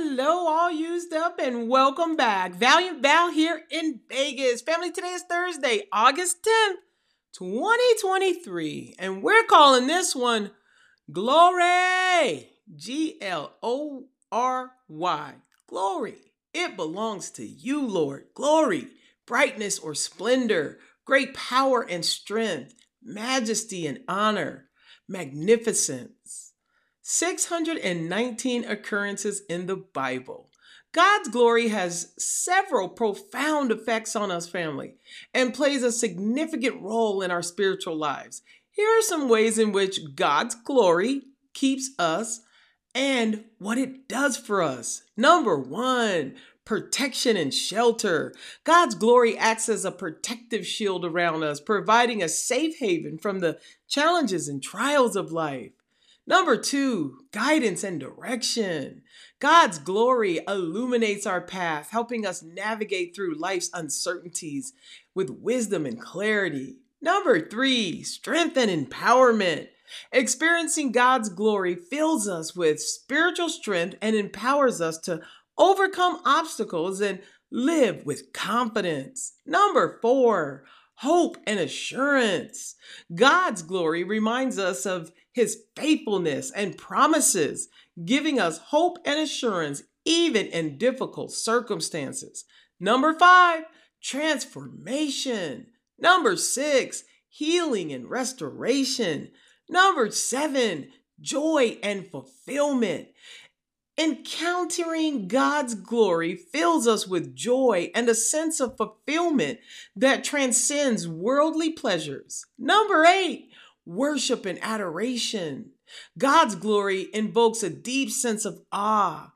hello, all used up, and welcome back. Valiant Val here in Vegas. Family, today is Thursday, August 10th, 2023, and we're calling this one Glory. G L O R Y. Glory. It belongs to you, Lord. Glory, brightness or splendor, great power and strength, majesty and honor, magnificence 619 occurrences in the Bible. God's glory has several profound effects on us, family, and plays a significant role in our spiritual lives. Here are some ways in which God's glory keeps us and what it does for us. Number one, protection and shelter. God's glory acts as a protective shield around us, providing a safe haven from the challenges and trials of life. Number two, guidance and direction. God's glory illuminates our path, helping us navigate through life's uncertainties with wisdom and clarity. Number three, strength and empowerment. Experiencing God's glory fills us with spiritual strength and empowers us to overcome obstacles and live with confidence. Number four, hope and assurance. God's glory reminds us of his faithfulness and promises, giving us hope and assurance even in difficult circumstances. Number five, transformation. Number six, healing and restoration. Number seven, joy and fulfillment. Encountering God's glory fills us with joy and a sense of fulfillment that transcends worldly pleasures. Number eight, worship and adoration. God's glory invokes a deep sense of awe,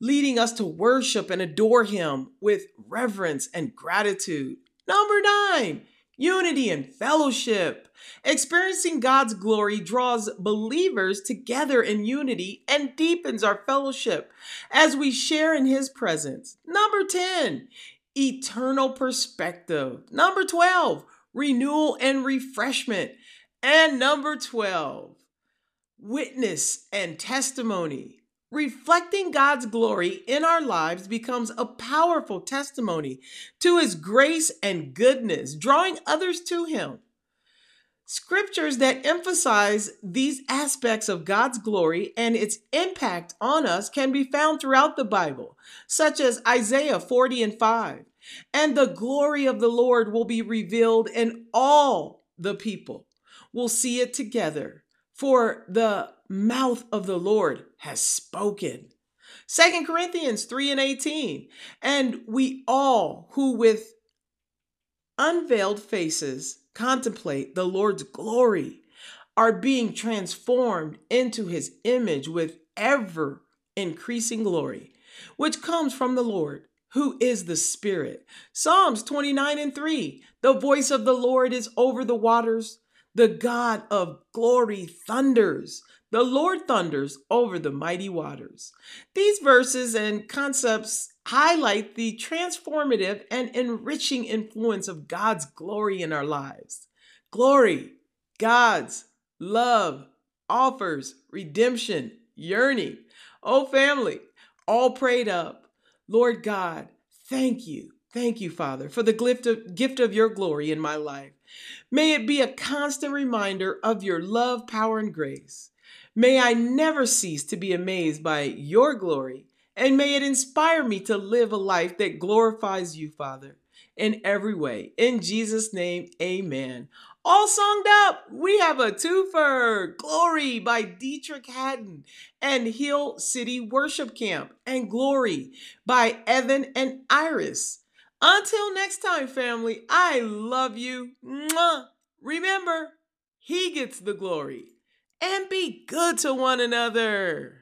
leading us to worship and adore Him with reverence and gratitude. Number nine, unity and fellowship. Experiencing God's glory draws believers together in unity and deepens our fellowship as we share in His presence. Number 10, eternal perspective. Number 12, renewal and refreshment. And number 12, witness and testimony. Reflecting God's glory in our lives becomes a powerful testimony to His grace and goodness, drawing others to Him. Scriptures that emphasize these aspects of God's glory and its impact on us can be found throughout the Bible, such as Isaiah 40 and 5. And the glory of the Lord will be revealed, and all the people will see it together, for the mouth of the Lord has spoken. Second Corinthians 3 and 18. And we all who with unveiled faces contemplate the Lord's glory are being transformed into his image with ever increasing glory, which comes from the Lord, who is the Spirit. Psalms 29 and 3 The voice of the Lord is over the waters. The God of glory thunders. The Lord thunders over the mighty waters. These verses and concepts highlight the transformative and enriching influence of God's glory in our lives. Glory, God's love, offers redemption, yearning. Oh, family, all prayed up. Lord God, thank you. Thank you, Father, for the gift of, gift of your glory in my life. May it be a constant reminder of your love, power, and grace. May I never cease to be amazed by your glory, and may it inspire me to live a life that glorifies you, Father, in every way. In Jesus' name, amen. All songed up, we have a twofer Glory by Deitrick Haddon and Hill City Worship Camp, and Glory by Evan and Iris. Until next time, family, I love you. Remember, He gets the glory and be good to one another.